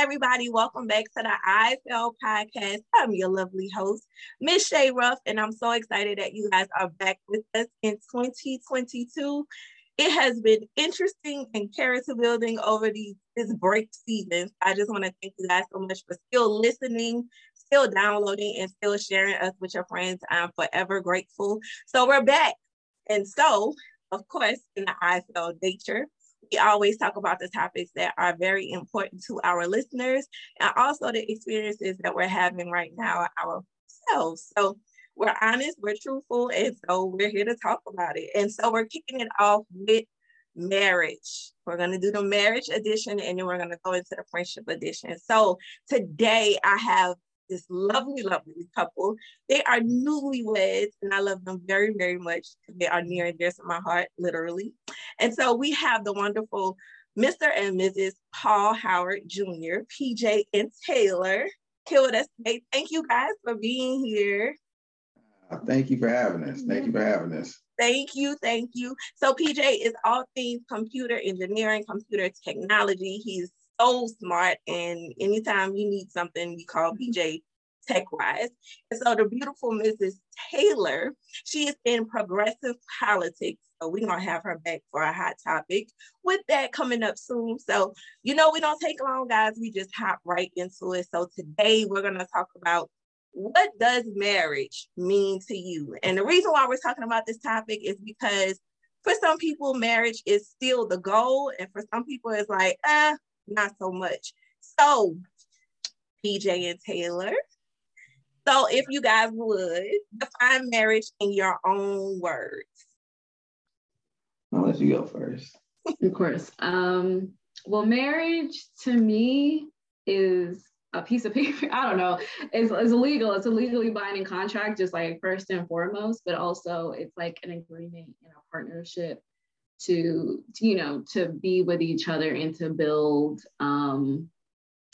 Everybody, welcome back to the IFL podcast. I'm your lovely host, Miss Shay Ruff, and I'm so excited that you guys are back with us in 2022. It has been interesting and character building over these this break season. I just want to thank you guys so much for still listening, still downloading, and still sharing us with your friends. I'm forever grateful. So we're back. And so, of course, in the IFL nature, we always talk about the topics that are very important to our listeners and also the experiences that we're having right now ourselves. So we're honest, we're truthful, and so we're here to talk about it. And so we're kicking it off with marriage. We're going to do the marriage edition and then we're going to go into the friendship edition. So today I have this lovely, lovely couple. They are newlyweds, and I love them very, very much. They are near and dear to my heart, literally. And so we have the wonderful Mr. and Mrs. Paul Howard Jr., PJ and Taylor, here with us today. Thank you guys for being here. Uh, thank you for having us. Thank you for having us. Thank you, thank you. So PJ is all things computer engineering, computer technology. He's so smart. And anytime you need something, you call PJ tech wise. And so the beautiful Mrs. Taylor, she is in progressive politics. So we're gonna have her back for a hot topic with that coming up soon. So you know we don't take long, guys. We just hop right into it. So today we're gonna talk about what does marriage mean to you? And the reason why we're talking about this topic is because for some people, marriage is still the goal, and for some people, it's like, eh, not so much. So, PJ and Taylor. So, if you guys would define marriage in your own words. I'll let you go first. of course. Um, well, marriage to me is a piece of paper. I don't know. It's, it's legal. It's a legally binding contract, just like first and foremost, but also it's like an agreement in a partnership to, to you know to be with each other and to build um,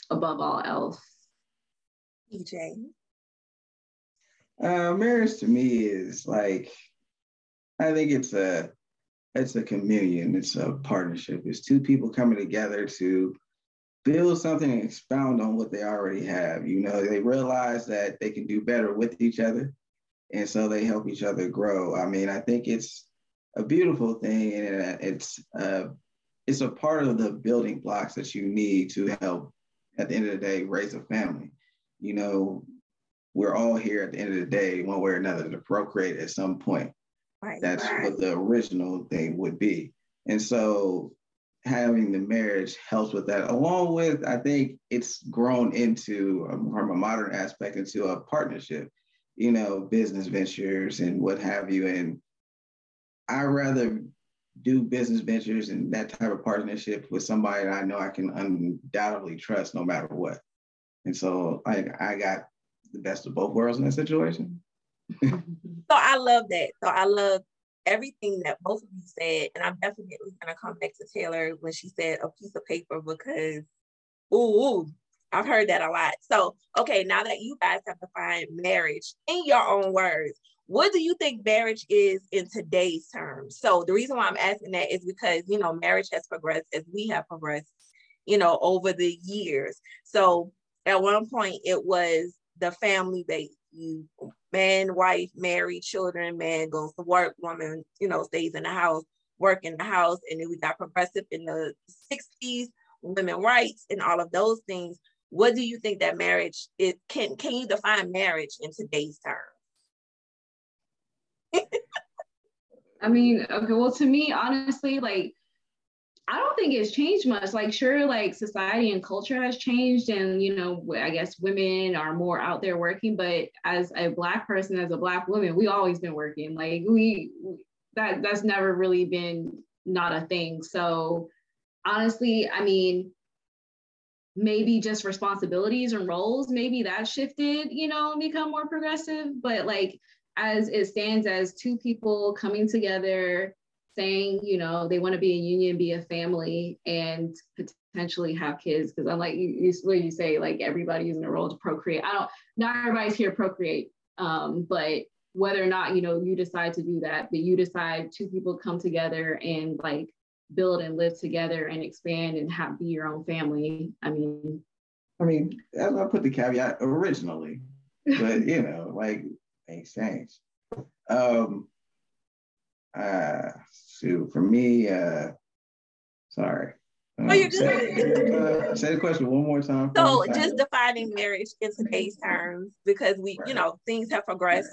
above all else. PJ. Uh, marriage to me is like, I think it's a it's a communion. It's a partnership. It's two people coming together to build something and expound on what they already have. You know, they realize that they can do better with each other. And so they help each other grow. I mean, I think it's a beautiful thing, and it's uh, it's a part of the building blocks that you need to help at the end of the day raise a family. You know, we're all here at the end of the day, one way or another, to procreate at some point. Right, That's right. what the original thing would be. And so having the marriage helps with that, along with, I think it's grown into, from a modern aspect, into a partnership, you know, business ventures and what have you. And I rather do business ventures and that type of partnership with somebody that I know I can undoubtedly trust no matter what. And so I, I got the best of both worlds in that situation. so I love that. So I love everything that both of you said. And I'm definitely gonna come back to Taylor when she said a piece of paper because ooh, I've heard that a lot. So okay, now that you guys have defined marriage in your own words, what do you think marriage is in today's terms? So the reason why I'm asking that is because you know marriage has progressed as we have progressed, you know, over the years. So at one point it was the family base. You man, wife, married, children, man goes to work, woman, you know, stays in the house, work in the house, and then we got progressive in the 60s, women rights and all of those things. What do you think that marriage is? Can can you define marriage in today's terms? I mean, okay, well, to me, honestly, like, I don't think it's changed much. Like, sure, like society and culture has changed, and you know, I guess women are more out there working. But as a black person, as a black woman, we always been working. Like, we that that's never really been not a thing. So, honestly, I mean, maybe just responsibilities and roles, maybe that shifted, you know, become more progressive. But like as it stands as two people coming together saying you know they want to be a union be a family and potentially have kids because i'm like you, you what you say like everybody's in a role to procreate i don't not everybody's here to procreate um, but whether or not you know you decide to do that but you decide two people come together and like build and live together and expand and have be your own family. I mean, I mean, I put the caveat originally, but you know, like things change. Um, uh, shoot, for me, uh, sorry. Um, oh, you're good. Say, uh, say the question one more time. So, just defining marriage in today's terms, because we, right. you know, things have progressed.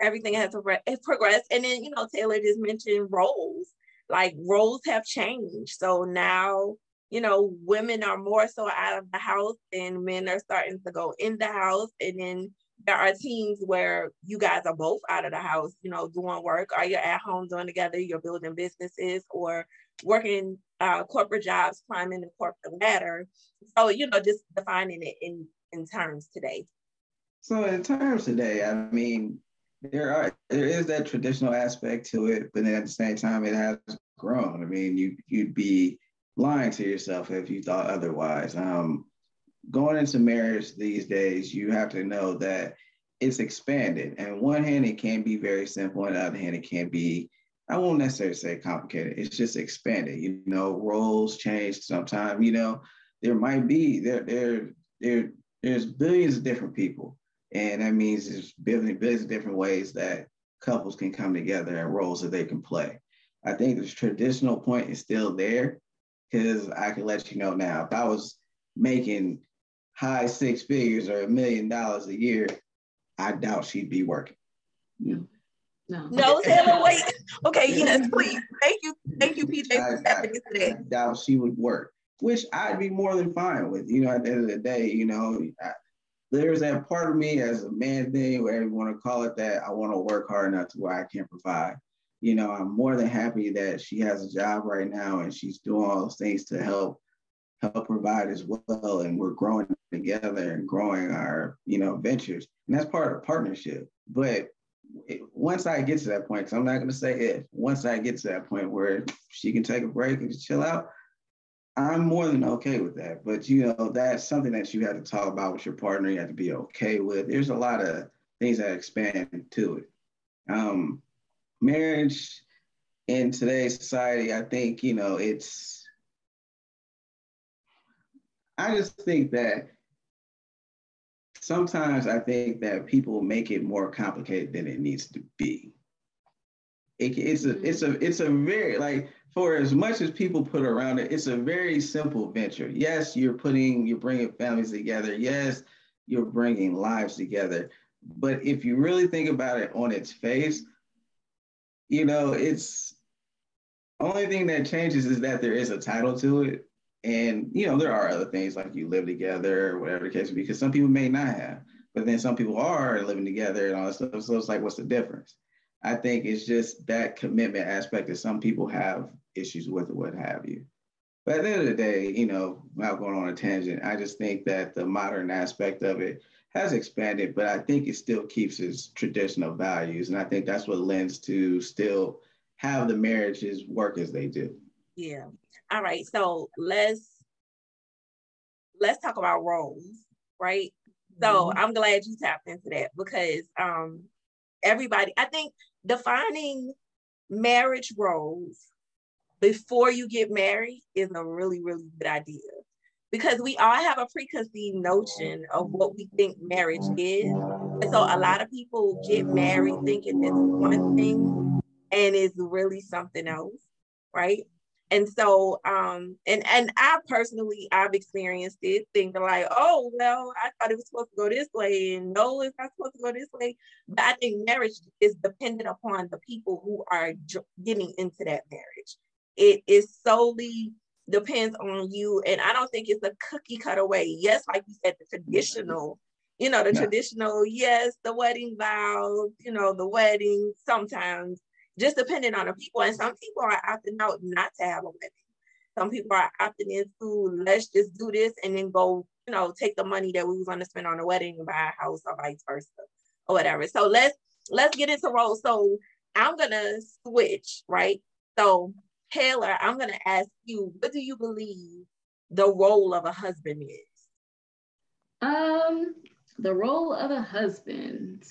Everything has progressed, and then you know, Taylor just mentioned roles. Like roles have changed, so now you know, women are more so out of the house, and men are starting to go in the house, and then there are teams where you guys are both out of the house, you know, doing work, or you're at home doing together, you're building businesses or working uh, corporate jobs, climbing the corporate ladder. So, you know, just defining it in, in terms today. So in terms today, I mean, there are there is that traditional aspect to it, but then at the same time, it has grown. I mean, you you'd be lying to yourself if you thought otherwise. Um, going into marriage these days, you have to know that it's expanded. And one hand, it can be very simple, and the other hand, it can be, I won't necessarily say complicated. It's just expanded. You know, roles change sometimes. You know, there might be there there there there's billions of different people, and that means there's billions billions of different ways that couples can come together and roles that they can play. I think the traditional point is still there because I can let you know now if I was making high six figures or a million dollars a year, I doubt she'd be working. No. No, Taylor, wait. Okay, yes, please. Thank you. Thank you, PJ, for stepping into that. I doubt she would work, which I'd be more than fine with. You know, at the end of the day, you know, I, there's that part of me as a man thing, whatever you want to call it, that I want to work hard enough to where I can provide. You know, I'm more than happy that she has a job right now and she's doing all those things to help help provide as well. And we're growing together and growing our, you know, ventures. And that's part of partnership. But it, once I get to that point, because I'm not going to say if, once I get to that point where she can take a break and chill out, I'm more than okay with that. But you know, that's something that you have to talk about with your partner. You have to be okay with. There's a lot of things that expand to it. Um, marriage in today's society, I think, you know, it's I just think that sometimes I think that people make it more complicated than it needs to be. It, it's a it's a it's a very like for as much as people put around it, it's a very simple venture. Yes, you're putting you're bringing families together. Yes, you're bringing lives together. But if you really think about it on its face, you know, it's only thing that changes is that there is a title to it and you know, there are other things like you live together whatever the case because some people may not have, but then some people are living together and all that stuff. So it's like, what's the difference? I think it's just that commitment aspect that some people have issues with or what have you. But at the end of the day, you know, without going on a tangent, I just think that the modern aspect of it has expanded, but I think it still keeps its traditional values. And I think that's what lends to still have the marriages work as they do. Yeah. All right. So let's let's talk about roles, right? So mm-hmm. I'm glad you tapped into that because um everybody, I think defining marriage roles before you get married is a really, really good idea. Because we all have a preconceived notion of what we think marriage is. And so a lot of people get married thinking it's one thing and it's really something else, right? And so um and and i personally i've experienced it thinking like oh well i thought it was supposed to go this way and no it's not supposed to go this way. But i think marriage is dependent upon the people who are getting into that marriage. It is solely depends on you and i don't think it's a cookie cutter way. Yes like you said the traditional you know the yeah. traditional yes the wedding vows you know the wedding sometimes just depending on the people. And some people are opting out not to have a wedding. Some people are opting into let's just do this and then go, you know, take the money that we was going to spend on a wedding and buy a house or vice versa or whatever. So let's let's get into roles. So I'm gonna switch, right? So Taylor, I'm gonna ask you, what do you believe the role of a husband is? Um, the role of a husband.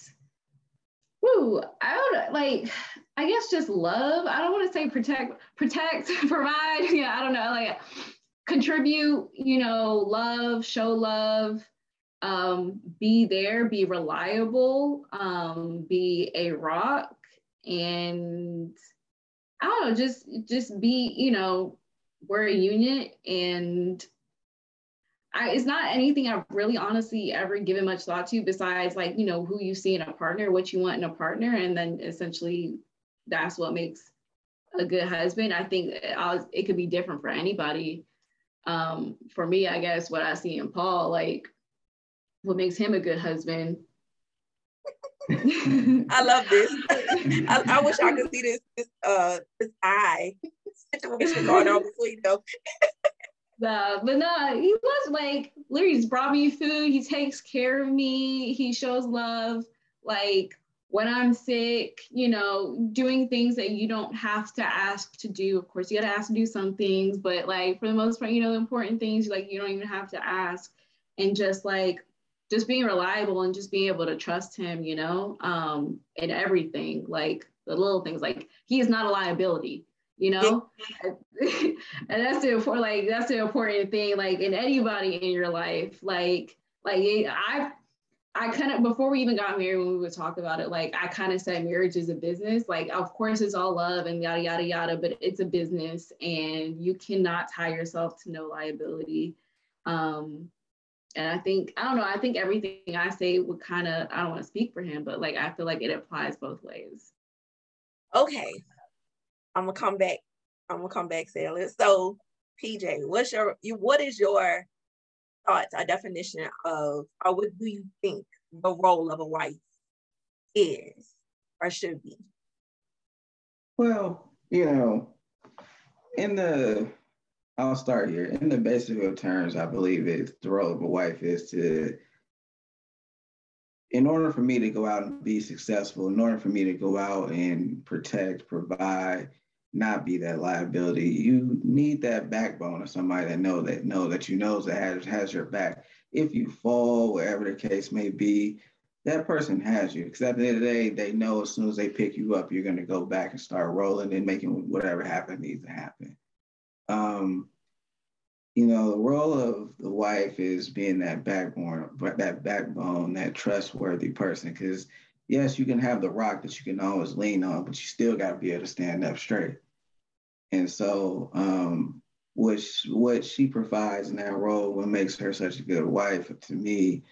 Ooh, I don't like. I guess just love. I don't want to say protect, protect, provide. Yeah, I don't know. Like contribute. You know, love, show love, um, be there, be reliable, um, be a rock, and I don't know, just just be. You know, we're a unit, and I, it's not anything I've really honestly ever given much thought to besides like, you know, who you see in a partner, what you want in a partner. And then essentially that's what makes a good husband. I think was, it could be different for anybody. Um, for me, I guess what I see in Paul, like what makes him a good husband. I love this. I, I, wish I could see this this uh this eye situation going on between them. But no, he was like, he's brought me food. He takes care of me. He shows love. Like when I'm sick, you know, doing things that you don't have to ask to do. Of course, you gotta ask to do some things, but like for the most part, you know, important things like you don't even have to ask. And just like just being reliable and just being able to trust him, you know, um, in everything, like the little things, like he is not a liability you know? And that's the important like that's the important thing like in anybody in your life like like i i kind of before we even got married when we would talk about it like i kind of said marriage is a business. Like of course it's all love and yada yada yada but it's a business and you cannot tie yourself to no liability. Um and i think i don't know i think everything i say would kind of i don't want to speak for him but like i feel like it applies both ways. Okay I'm gonna come back. I'm gonna come back, Taylor. So, PJ, what's your you? What is your thoughts, a definition of, or what do you think the role of a wife is or should be? Well, you know, in the I'll start here. In the basic of terms, I believe it's the role of a wife is to in order for me to go out and be successful, in order for me to go out and protect, provide, not be that liability. You need that backbone of somebody that know that know that you knows that has has your back. If you fall, wherever the case may be, that person has you. Because at the end of the day, they know as soon as they pick you up, you're going to go back and start rolling and making whatever happen needs to happen. Um, you know, the role of the wife is being that backbone, that backbone, that trustworthy person. Because yes, you can have the rock that you can always lean on, but you still got to be able to stand up straight. And so, um, what she, what she provides in that role, what makes her such a good wife to me,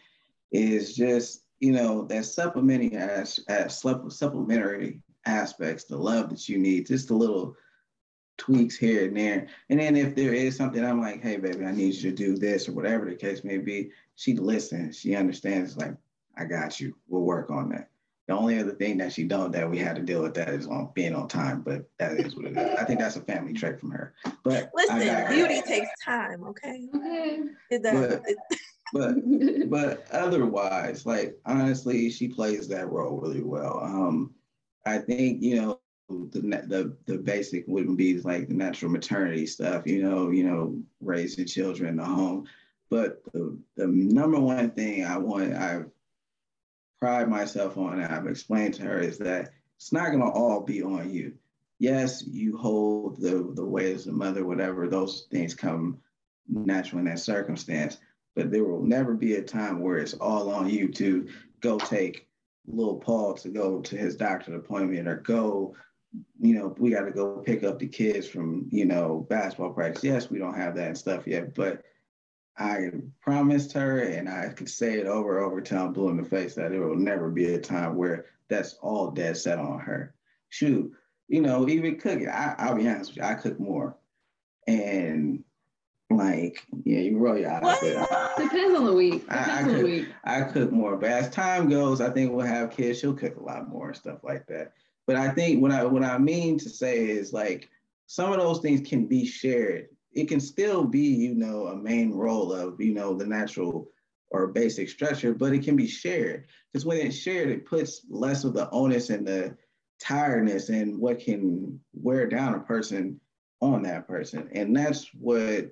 is just you know that supplementary as, as supplementary aspects, the love that you need, just the little tweaks here and there. And then if there is something, I'm like, hey, baby, I need you to do this or whatever the case may be. She listens. She understands. Like, I got you. We'll work on that. The only other thing that she don't that we had to deal with that is on being on time, but that is what it is. I think that's a family trait from her. But listen, beauty takes time, okay? Okay. But, but but otherwise, like honestly, she plays that role really well. Um, I think you know the the the basic wouldn't be like the natural maternity stuff, you know, you know, raising children in the home. But the the number one thing I want I've pride myself on and I've explained to her is that it's not going to all be on you. Yes, you hold the the weight as a mother, whatever those things come natural in that circumstance, but there will never be a time where it's all on you to go take little Paul to go to his doctor's appointment or go, you know, we got to go pick up the kids from, you know, basketball practice. Yes, we don't have that and stuff yet, but I promised her, and I could say it over and over till I'm blue in the face that there will never be a time where that's all dead set on her. Shoot, you know, even cooking, I, will be honest with you, I cook more. And like, yeah, you roll your eyes. Depends on the week. Depends I, I, cook, week. I cook more, but as time goes, I think we'll have kids. She'll cook a lot more and stuff like that. But I think what I what I mean to say is like some of those things can be shared it can still be, you know, a main role of, you know, the natural or basic structure, but it can be shared. Because when it's shared, it puts less of the onus and the tiredness and what can wear down a person on that person. And that's what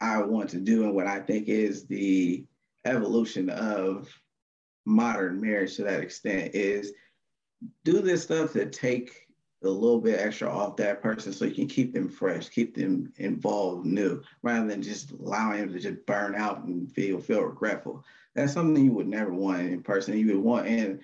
I want to do and what I think is the evolution of modern marriage to that extent is do this stuff to take a little bit extra off that person so you can keep them fresh, keep them involved new, rather than just allowing them to just burn out and feel feel regretful. That's something you would never want in person. You would want, and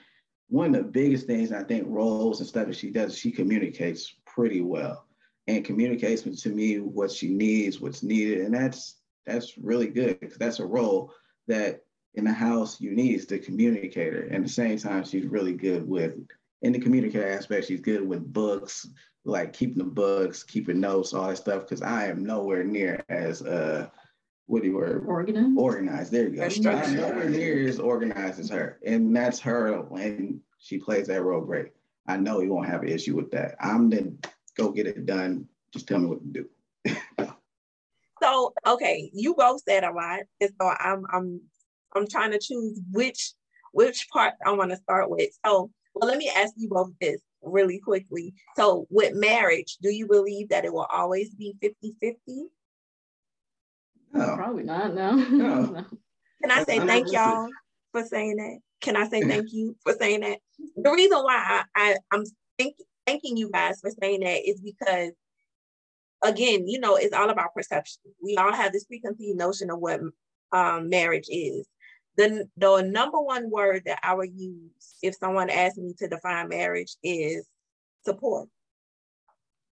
one of the biggest things I think roles and stuff that she does, she communicates pretty well and communicates to me what she needs, what's needed, and that's that's really good because that's a role that in the house you need is the communicator. And at the same time, she's really good with in the communicator aspect. She's good with books, like keeping the books, keeping notes, all that stuff. Because I am nowhere near as uh, what do you word? Organized. Organized. There you go. I'm nowhere near as organized as her, and that's her. And she plays that role great. I know you won't have an issue with that. I'm then go get it done. Just tell me what to do. so okay, you both said a lot, and so I'm I'm I'm trying to choose which which part I want to start with. So, well, let me ask you both this really quickly. So, with marriage, do you believe that it will always be 50 50? No. Probably not. No. no. Can I say thank y'all for saying that? Can I say thank you for saying that? The reason why I, I, am think, thanking you guys for saying that is because, again, you know, it's all about perception. We all have this preconceived notion of what um, marriage is the, the number one word that I would use if someone asked me to define marriage is support.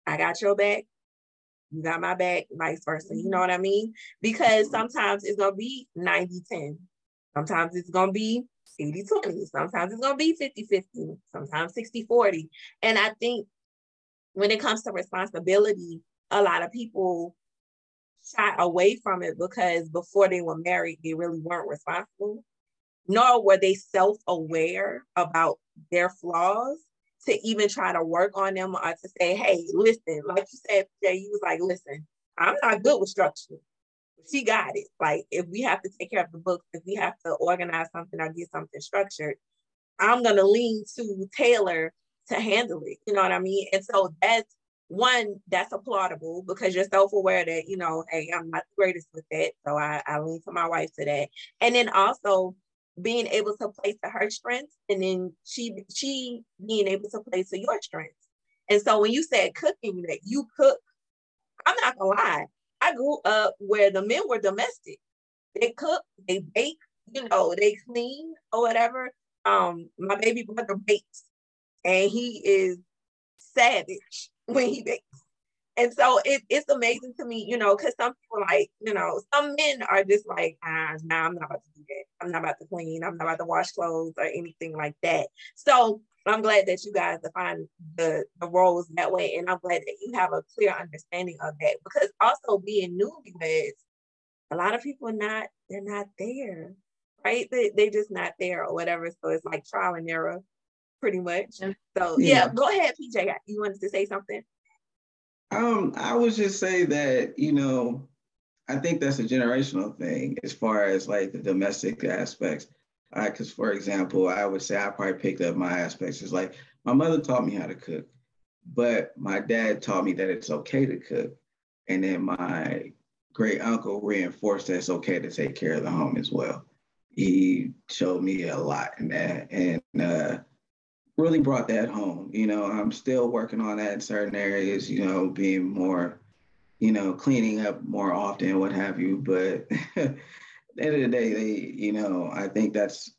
I got your back, you got my back, vice versa. You know mm-hmm. what I mean? Because mm-hmm. sometimes it's gonna be 90 10. Sometimes it's gonna be 80 20. Sometimes it's gonna be 50 50. Sometimes 60 40. And I think when it comes to responsibility, a lot of people shy away from it because before they were married, they really weren't responsible, nor were they self aware about their flaws to even try to work on them or to say, hey, listen, like you said, Jay, you was like, listen, I'm not good with structure. She got it. Like, if we have to take care of the books, if we have to organize something or get something structured, I'm going to lean to Taylor to handle it. You know what I mean? And so that's one that's applaudable because you're self-aware that you know hey i'm not the greatest with that so i, I lean to my wife to that. And then also being able to play to her strengths and then she she being able to play to your strengths. And so when you said cooking that you cook i'm not gonna lie i grew up where the men were domestic. They cook they bake you know they clean or whatever. Um my baby brother bakes and he is savage when he bakes. And so it, it's amazing to me, you know, because some people like, you know, some men are just like, ah, nah, I'm not about to do that. I'm not about to clean. I'm not about to wash clothes or anything like that. So I'm glad that you guys define the, the roles that way. And I'm glad that you have a clear understanding of that because also being newlyweds, a lot of people are not, they're not there, right? They, they're just not there or whatever. So it's like trial and error pretty much. So yeah. yeah, go ahead, PJ. You wanted to say something? Um, I would just say that, you know, I think that's a generational thing as far as like the domestic aspects. Because, for example, I would say I probably picked up my aspects. It's like my mother taught me how to cook, but my dad taught me that it's okay to cook. And then my great uncle reinforced that it's okay to take care of the home as well. He showed me a lot in that. And uh, really brought that home. You know, I'm still working on that in certain areas, you know, being more, you know, cleaning up more often, what have you. But at the end of the day, they, you know, I think that's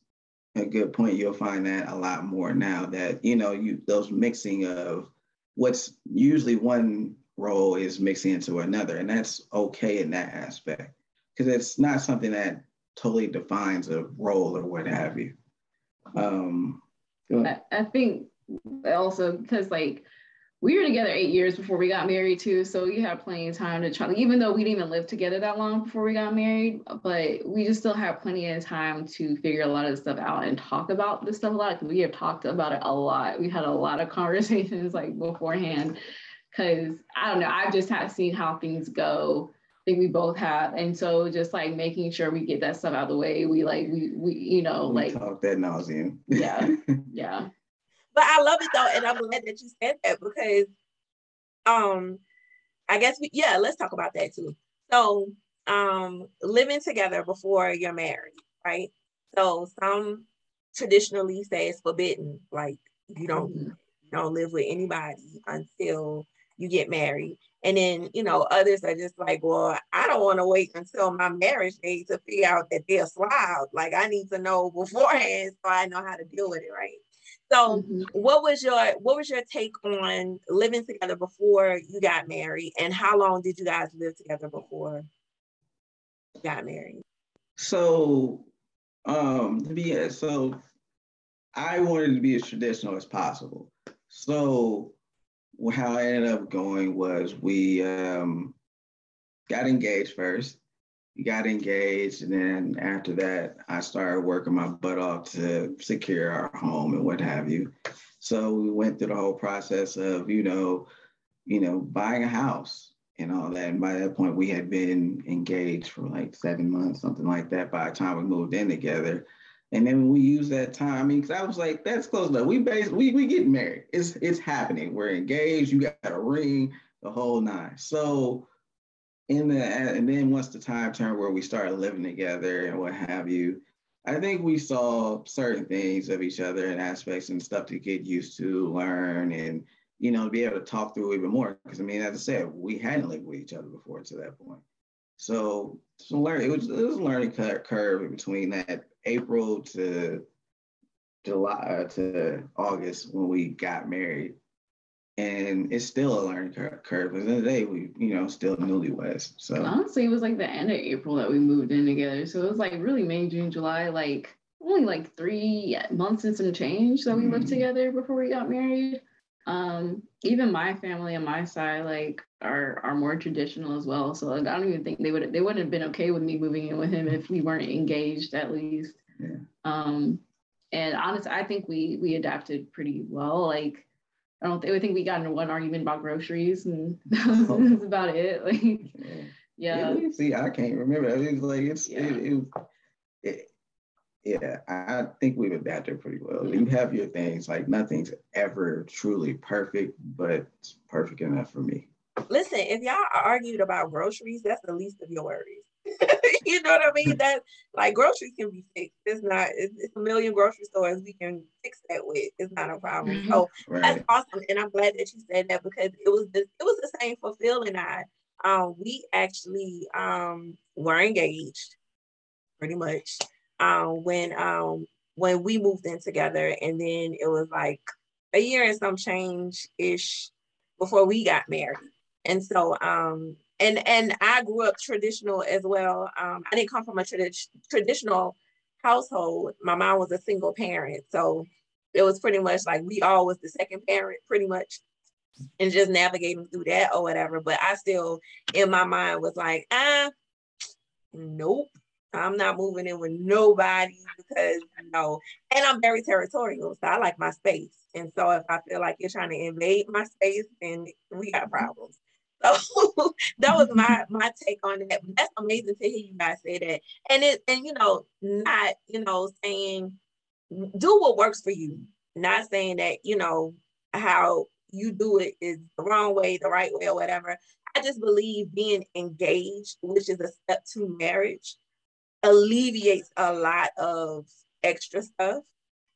a good point. You'll find that a lot more now that, you know, you those mixing of what's usually one role is mixing into another. And that's okay in that aspect. Because it's not something that totally defines a role or what have you. Um, I, I think also because like we were together eight years before we got married too so we had plenty of time to try even though we didn't even live together that long before we got married but we just still had plenty of time to figure a lot of stuff out and talk about this stuff a lot. We have talked about it a lot. We had a lot of conversations like beforehand because i don't know i've just had seen how things go I think we both have and so just like making sure we get that stuff out of the way we like we we you know we like talk that nauseum yeah yeah but I love it though, and I'm glad that you said that because um I guess we yeah, let's talk about that too. So um living together before you're married, right? So some traditionally say it's forbidden, like You don't mm-hmm. you don't live with anybody until you get married. And then, you know, others are just like, well, I don't want to wait until my marriage day to figure out that they're slob. Like I need to know beforehand so I know how to deal with it, right? So mm-hmm. what was your what was your take on living together before you got married and how long did you guys live together before you got married? So um to be so I wanted to be as traditional as possible. So how I ended up going was we um, got engaged first. We got engaged, and then after that, I started working my butt off to secure our home and what have you. So we went through the whole process of, you know, you know, buying a house and all that. And by that point, we had been engaged for like seven months, something like that. By the time we moved in together, and then we use that time, I mean, because I was like, that's close enough. We basically we we get married. It's it's happening. We're engaged. You got a ring, the whole nine. So in the and then once the time turned where we started living together and what have you, I think we saw certain things of each other and aspects and stuff to get used to, learn, and you know, be able to talk through even more. Because I mean, as I said, we hadn't lived with each other before to that point. So, so learn it was it was a learning curve between that April to July uh, to August when we got married. And it's still a learning curve. At the end of the day, we, you know, still newlyweds. So honestly, it was like the end of April that we moved in together. So it was like really May, June, July, like only like three months and some change that we lived mm-hmm. together before we got married. Um, even my family on my side, like are are more traditional as well. So like, I don't even think they would they wouldn't have been okay with me moving in with him if we weren't engaged at least. Yeah. Um, and honestly, I think we we adapted pretty well. Like I don't think I think we got into one argument about groceries and that was, oh. about it. Like yeah. yeah. See, I can't remember. It's like it's yeah. it, it, it yeah, I think we've adapted pretty well. You have your things, like nothing's ever truly perfect, but it's perfect enough for me. Listen, if y'all argued about groceries, that's the least of your worries. you know what I mean? That like groceries can be fixed. It's not. It's, it's, a million grocery stores we can fix that with. It's not a problem. Mm-hmm. So right. that's awesome, and I'm glad that you said that because it was the, it was the same for Phil and I. Um, we actually um were engaged, pretty much. Um, when um when we moved in together, and then it was like a year and some change ish before we got married. And so, um, and and I grew up traditional as well. Um, I didn't come from a tradi- traditional household. My mom was a single parent, so it was pretty much like we all was the second parent, pretty much, and just navigating through that or whatever. But I still, in my mind, was like, ah, nope. I'm not moving in with nobody because you know, and I'm very territorial, so I like my space. And so if I feel like you're trying to invade my space, then we got problems. So that was my my take on that. That's amazing to hear you guys say that. And it and you know, not, you know, saying do what works for you. Not saying that, you know, how you do it is the wrong way, the right way, or whatever. I just believe being engaged, which is a step to marriage, alleviates a lot of extra stuff.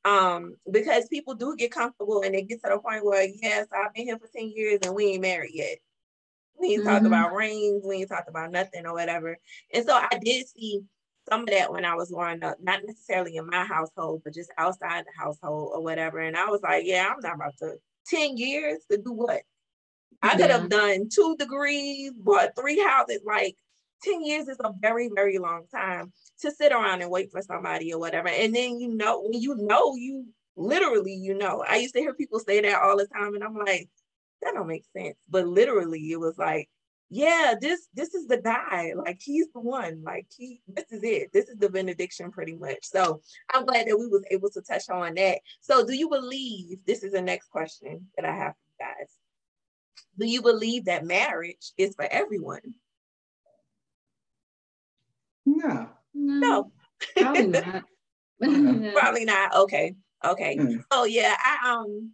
Um, because people do get comfortable and they get to the point where, yes, I've been here for 10 years and we ain't married yet. We ain't mm-hmm. talked about rings, we ain't talked about nothing or whatever. And so I did see some of that when I was growing up, not necessarily in my household, but just outside the household or whatever. And I was like, yeah, I'm not about to 10 years to do what? I could have done two degrees, bought three houses. Like 10 years is a very, very long time to sit around and wait for somebody or whatever. And then you know, when you know, you literally, you know. I used to hear people say that all the time, and I'm like, that don't make sense. But literally, it was like, yeah, this this is the guy. Like he's the one. Like he, this is it. This is the benediction, pretty much. So I'm glad that we was able to touch on that. So, do you believe? This is the next question that I have for you guys. Do you believe that marriage is for everyone? No. No. Probably not. Probably not. Okay. Okay. Mm. So yeah, I um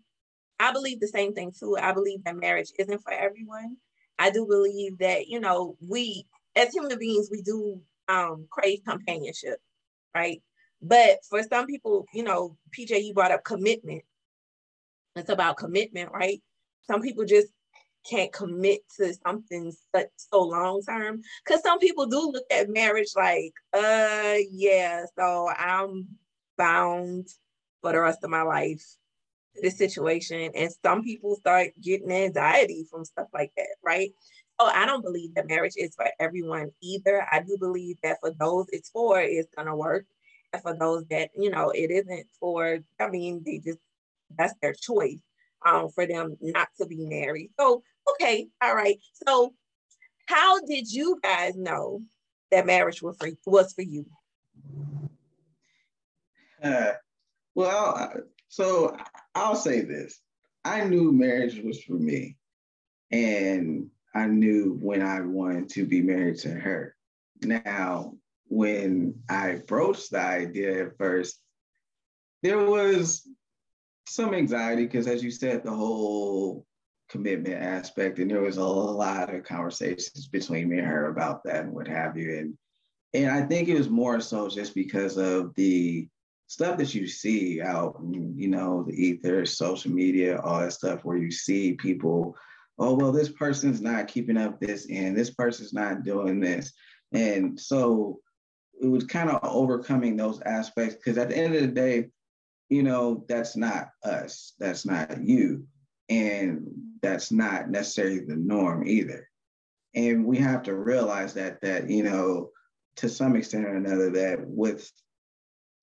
I believe the same thing too. I believe that marriage isn't for everyone. I do believe that, you know, we as human beings, we do um crave companionship, right? But for some people, you know, PJ, you brought up commitment. it's about commitment, right? Some people just can't commit to something such so long term because some people do look at marriage like uh yeah so i'm bound for the rest of my life to this situation. And some people start getting anxiety from stuff like that right? So i don't believe that marriage is for everyone either. I do believe that for those it's for it's gonna work. And for those that you know it isn't for i mean they just that's their choice um, for them not to be married. So, okay, all right. So, how did you guys know that marriage was for, was for you? Uh, well, so I'll say this. I knew marriage was for me, and I knew when I wanted to be married to her. Now, when I broached the idea at first, there was some anxiety because, as you said, the whole commitment aspect, and there was a lot of conversations between me and her about that and what have you. And and I think it was more so just because of the stuff that you see out, you know, the ether, social media, all that stuff, where you see people, oh well, this person's not keeping up this, and this person's not doing this, and so it was kind of overcoming those aspects because at the end of the day you know, that's not us, that's not you. And that's not necessarily the norm either. And we have to realize that, that, you know, to some extent or another, that with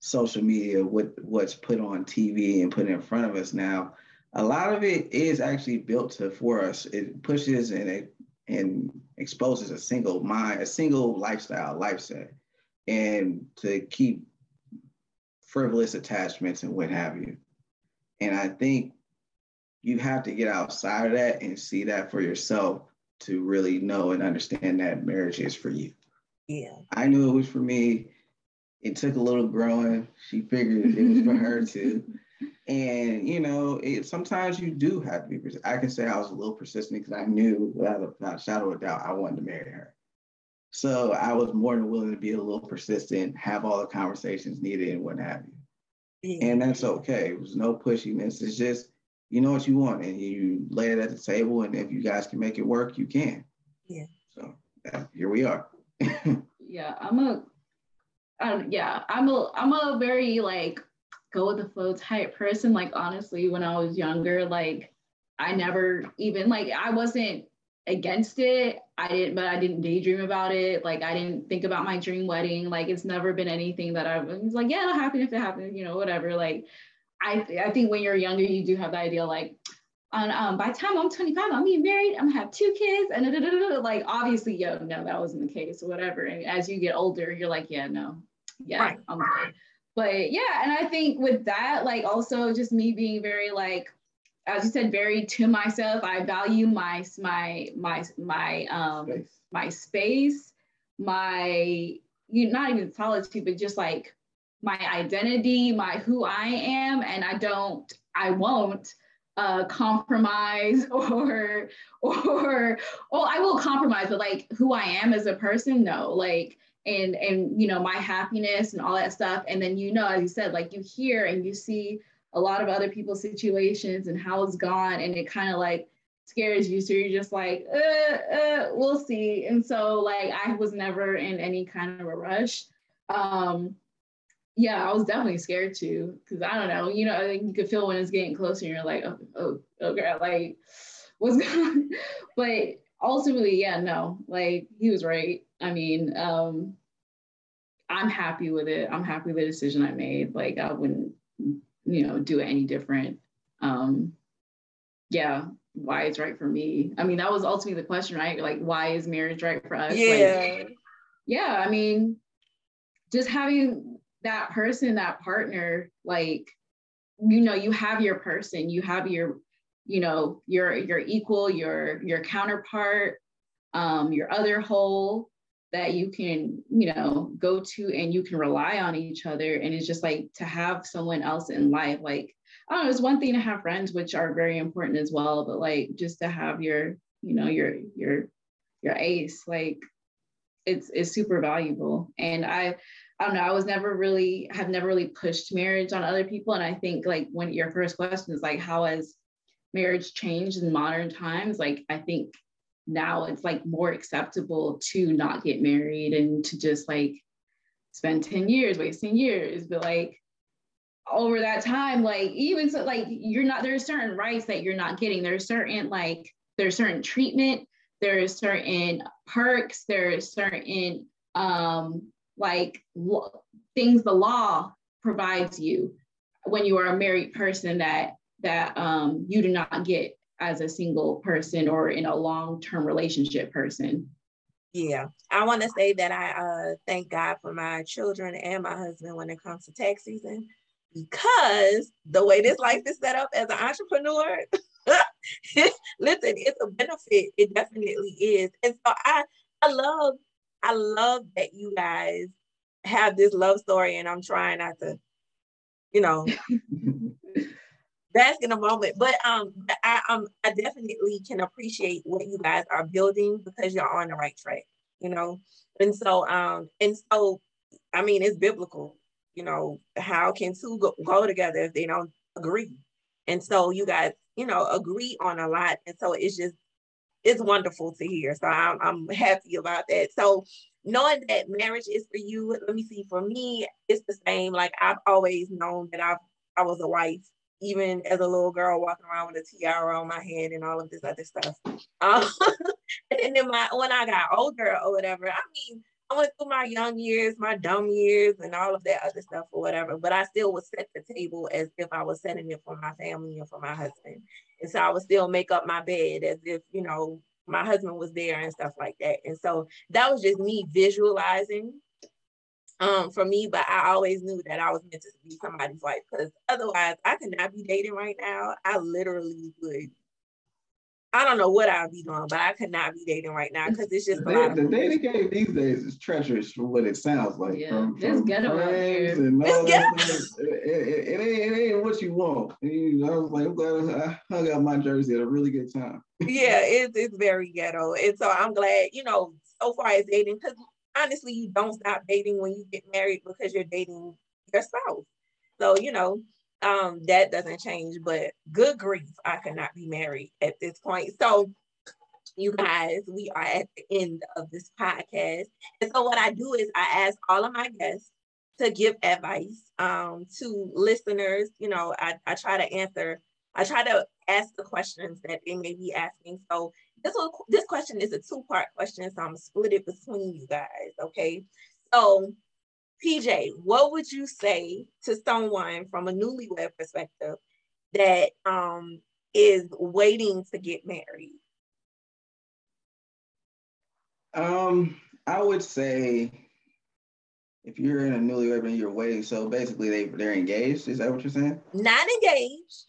social media, with what's put on TV and put in front of us now, a lot of it is actually built to for us. It pushes and it and exposes a single mind, a single lifestyle, life lifestyle, and to keep frivolous attachments and what have you. And I think you have to get outside of that and see that for yourself to really know and understand that marriage is for you. Yeah. I knew it was for me. It took a little growing. She figured it was for her too. And you know, it, sometimes you do have to be. I can say I was a little persistent because I knew without a, without a shadow of a doubt I wanted to marry her. So I was more than willing to be a little persistent, have all the conversations needed and what have you. Yeah. And that's okay. It was no pushiness. It's just, you know what you want and you lay it at the table. And if you guys can make it work, you can. Yeah. So yeah, here we are. yeah, I'm a, um, yeah, I'm a, I'm a very like go with the flow type person. Like honestly, when I was younger, like I never even like I wasn't against it. I didn't, but I didn't daydream about it. Like I didn't think about my dream wedding. Like it's never been anything that I was like, yeah, it'll happen if it happens, you know, whatever. Like I, I think when you're younger, you do have the idea like, on um, by the time I'm 25, I'm getting married. I'm gonna have two kids, and da, da, da, like obviously, yo, no, that wasn't the case, or whatever. And as you get older, you're like, yeah, no, yeah, right. I'm good. But yeah, and I think with that, like also just me being very like as you said, very to myself. I value my my my my um space. my space, my you not even solitude, but just like my identity, my who I am, and I don't, I won't uh, compromise or or oh I will compromise, but like who I am as a person, no, like and and you know my happiness and all that stuff, and then you know as you said, like you hear and you see a lot of other people's situations and how it's gone and it kind of like scares you. So you're just like uh, uh, we'll see. And so like i was never in any kind of a rush. Um yeah i was definitely scared too because i don't know you know you could feel when it's getting closer and you're like oh oh, oh like what's going on but ultimately yeah no like he was right. I mean um i'm happy with it. I'm happy with the decision i made. Like i wouldn't you know, do it any different. Um, yeah, why it's right for me. I mean, that was ultimately the question, right? Like, why is marriage right for us? Yeah. Like, yeah, I mean, just having that person, that partner, like, you know, you have your person, you have your, you know, your your equal, your your counterpart, um, your other whole, that you can you know go to and you can rely on each other. And it's just like to have someone else in life like i don't know it's one thing to have friends which are very important as well but like just to have your you know your your your ace like it's it's super valuable. And i i don't know i was never really have never really pushed marriage on other people. And i think like when your first question is like how has marriage changed in modern times, like I think now it's like more acceptable to not get married and to just like spend 10 years wasting years. But like over that time like even so like you're not there's certain rights that you're not getting. There's certain like there's certain treatment. There's certain perks. There's certain um like lo- things the law provides you when you are a married person that that um you do not get as a single person or in a long-term relationship person? Yeah i want to say that i uh thank god for my children and my husband when it comes to tax season because the way this life is set up as an entrepreneur listen it's a benefit it definitely is. And so i i love i love that you guys have this love story and i'm trying not to you know bask in a moment. But um, I um, I definitely can appreciate what you guys are building because you're on the right track, you know. And so um, and so, I mean, it's biblical. You know, how can two go, go together if they don't agree? And so you guys, you know, agree on a lot. And so it's just it's wonderful to hear. So I'm, I'm happy about that. So knowing that marriage is for you, let me see, for me, it's the same. Like I've always known that I've I was a wife even as a little girl walking around with a tiara on my head and all of this other stuff. Um, and then my when I got older or whatever, I mean, I went through my young years, my dumb years, and all of that other stuff or whatever. But I still would set the table as if I was setting it for my family and for my husband. And so I would still make up my bed as if, you know, my husband was there and stuff like that. And so that was just me visualizing um for me, but I always knew that I was meant to be somebody's wife because otherwise I could not be dating right now. I literally would. I don't know what I'd be doing, but I could not be dating right now because it's just the, a lot. the of dating game these days is treacherous for what it sounds like. Yeah, from, it's from ghetto out friends here. and all It's that. It, it, it ain't, it ain't what you want. And you, I was like, I'm glad I hung out my jersey at a really good time. yeah, it's it's very ghetto, and so I'm glad you know so far as dating because honestly, you don't stop dating when you get married because you're dating your spouse. So you know um, that doesn't change. But good grief, I cannot be married at this point. So you guys, we are at the end of this podcast. And so what I do is I ask all of my guests to give advice um, to listeners. You know, I, I try to answer, I try to ask the questions that they may be asking. So this one, this question is a two-part question, so I'm split it between you guys. Okay. So PJ, what would you say to someone from a newlywed perspective that um is waiting to get married? Um, I would say if you're in a newlywed and you're waiting, so basically they they're engaged. Is that what you're saying? Not engaged.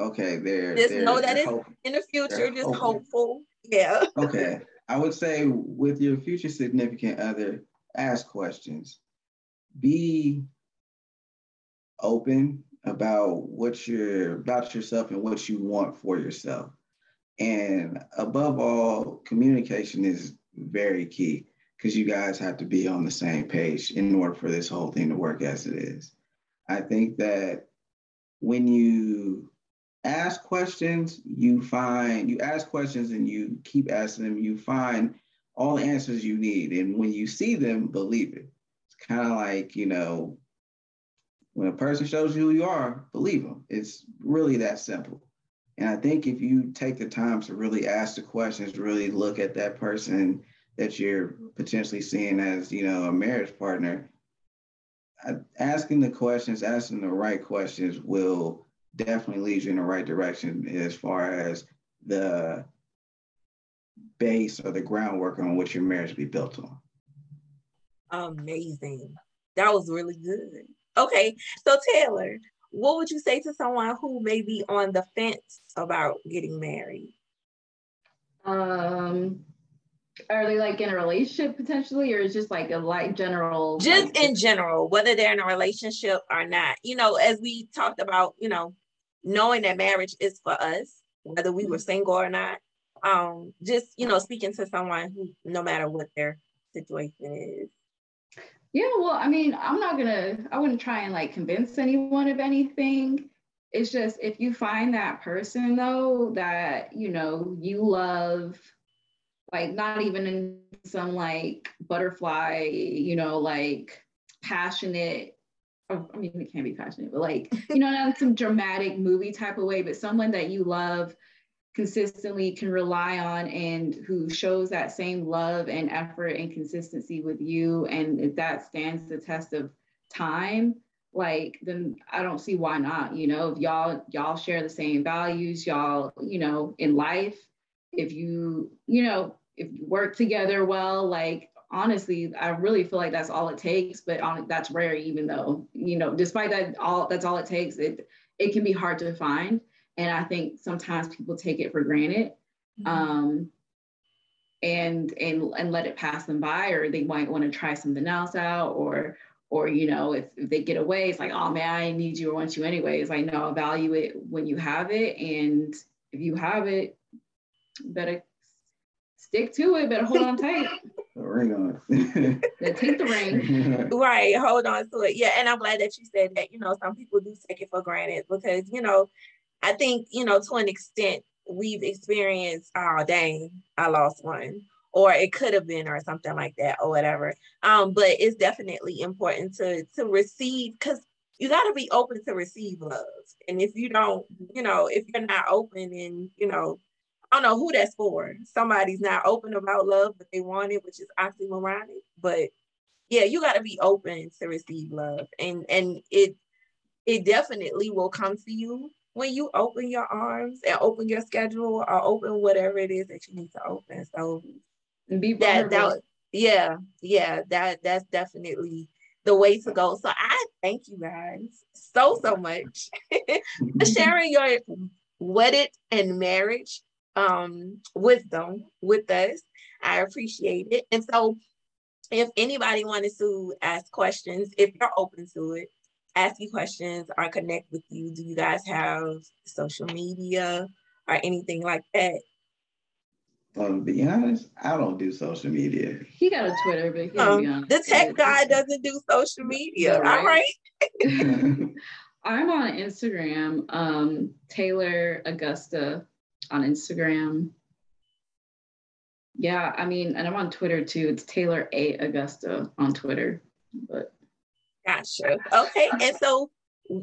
Okay, they're Just know that it's hope- in the future, just hopeful. Yeah. Okay, I would say with your future significant other, ask questions. Be open about what you're about yourself and what you want for yourself. And above all, communication is very key because you guys have to be on the same page in order for this whole thing to work as it is. I think that when you ask questions, you find, you ask questions and you keep asking them, you find all the answers you need. And when you see them, believe it. It's kind of like, you know, when a person shows you who you are, believe them. It's really that simple. And I think if you take the time to really ask the questions, really look at that person that you're potentially seeing as, you know, a marriage partner, asking the questions, asking the right questions will definitely leads you in the right direction as far as the base or the groundwork on which your marriage will be built on. Amazing. That was really good. Okay. So Taylor, what would you say to someone who may be on the fence about getting married? Um, are they like in a relationship potentially, or is just like a like general? Just like, in general, whether they're in a relationship or not. You know, as we talked about, you know, knowing that marriage is for us, whether we were single or not. Um, just you know, speaking to someone who, no matter what their situation is. Yeah, well, I mean, I'm not gonna, I wouldn't try and like convince anyone of anything. it's just if you find that person though that you know you love like not even in some like butterfly you know like passionate oh, I mean, it can't be passionate, but like, you know, not some dramatic movie type of way, but someone that you love consistently can rely on and who shows that same love and effort and consistency with you. And if that stands the test of time, like then I don't see why not. You know, if y'all y'all share the same values, y'all, you know, in life, if you, you know, if you work together well, like honestly, I really feel like that's all it takes. But on that's rare, even though, you know, despite that all that's all it takes, it it can be hard to find. And I think sometimes people take it for granted. Mm-hmm. Um, and and and let it pass them by or they might want to try something else out or or you know if, if they get away it's like oh man i need you or want you anyways like no value it when you have it and if you have it better stick to it better hold on tight. Ring on take the ring. Right hold on to it. Yeah and i'm glad that you said that you know some people do take it for granted because you know i think you know to an extent we've experienced oh dang i lost one. Or it could have been or something like that or whatever. Um but it's definitely important to to receive because you got to be open to receive love. And if you don't you know if you're not open and you know I don't know who that's for. Somebody's not open about love, but they want it, which is oxymoronic. But yeah, you got to be open to receive love, and and it it definitely will come to you when you open your arms and open your schedule or open whatever it is that you need to open. So and be that, that yeah yeah that that's definitely the way to go so i thank you guys so so much for sharing your wedded and marriage um wisdom with us i appreciate it and so if anybody wanted to ask questions if you're open to it ask you questions or connect with you do you guys have social media or anything like that well, to be honest, I don't do social media. He got a Twitter, but he um, the tech guy doesn't do social media. Right? All right. I'm on Instagram, um, Taylor Augusta on Instagram. Yeah, I mean, and I'm on Twitter too. It's Taylor A Augusta on Twitter. But gotcha. Okay. And so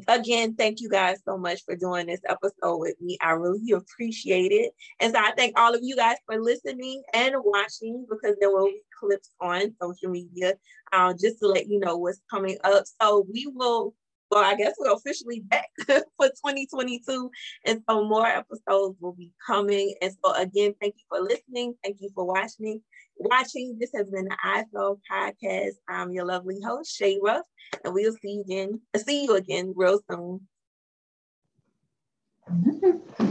again, thank you guys so much for doing this episode with me. I really appreciate it. And so I thank all of you guys for listening and watching because there will be clips on social media uh, just to let you know what's coming up. So we will, well, I guess we're officially back for 2022. And so more episodes will be coming. And so again, thank you for listening. Thank you for watching watching. This has been the IFL podcast. I'm your lovely host, Shay Ruff, and we'll see you again. See you again real soon. Mm-hmm.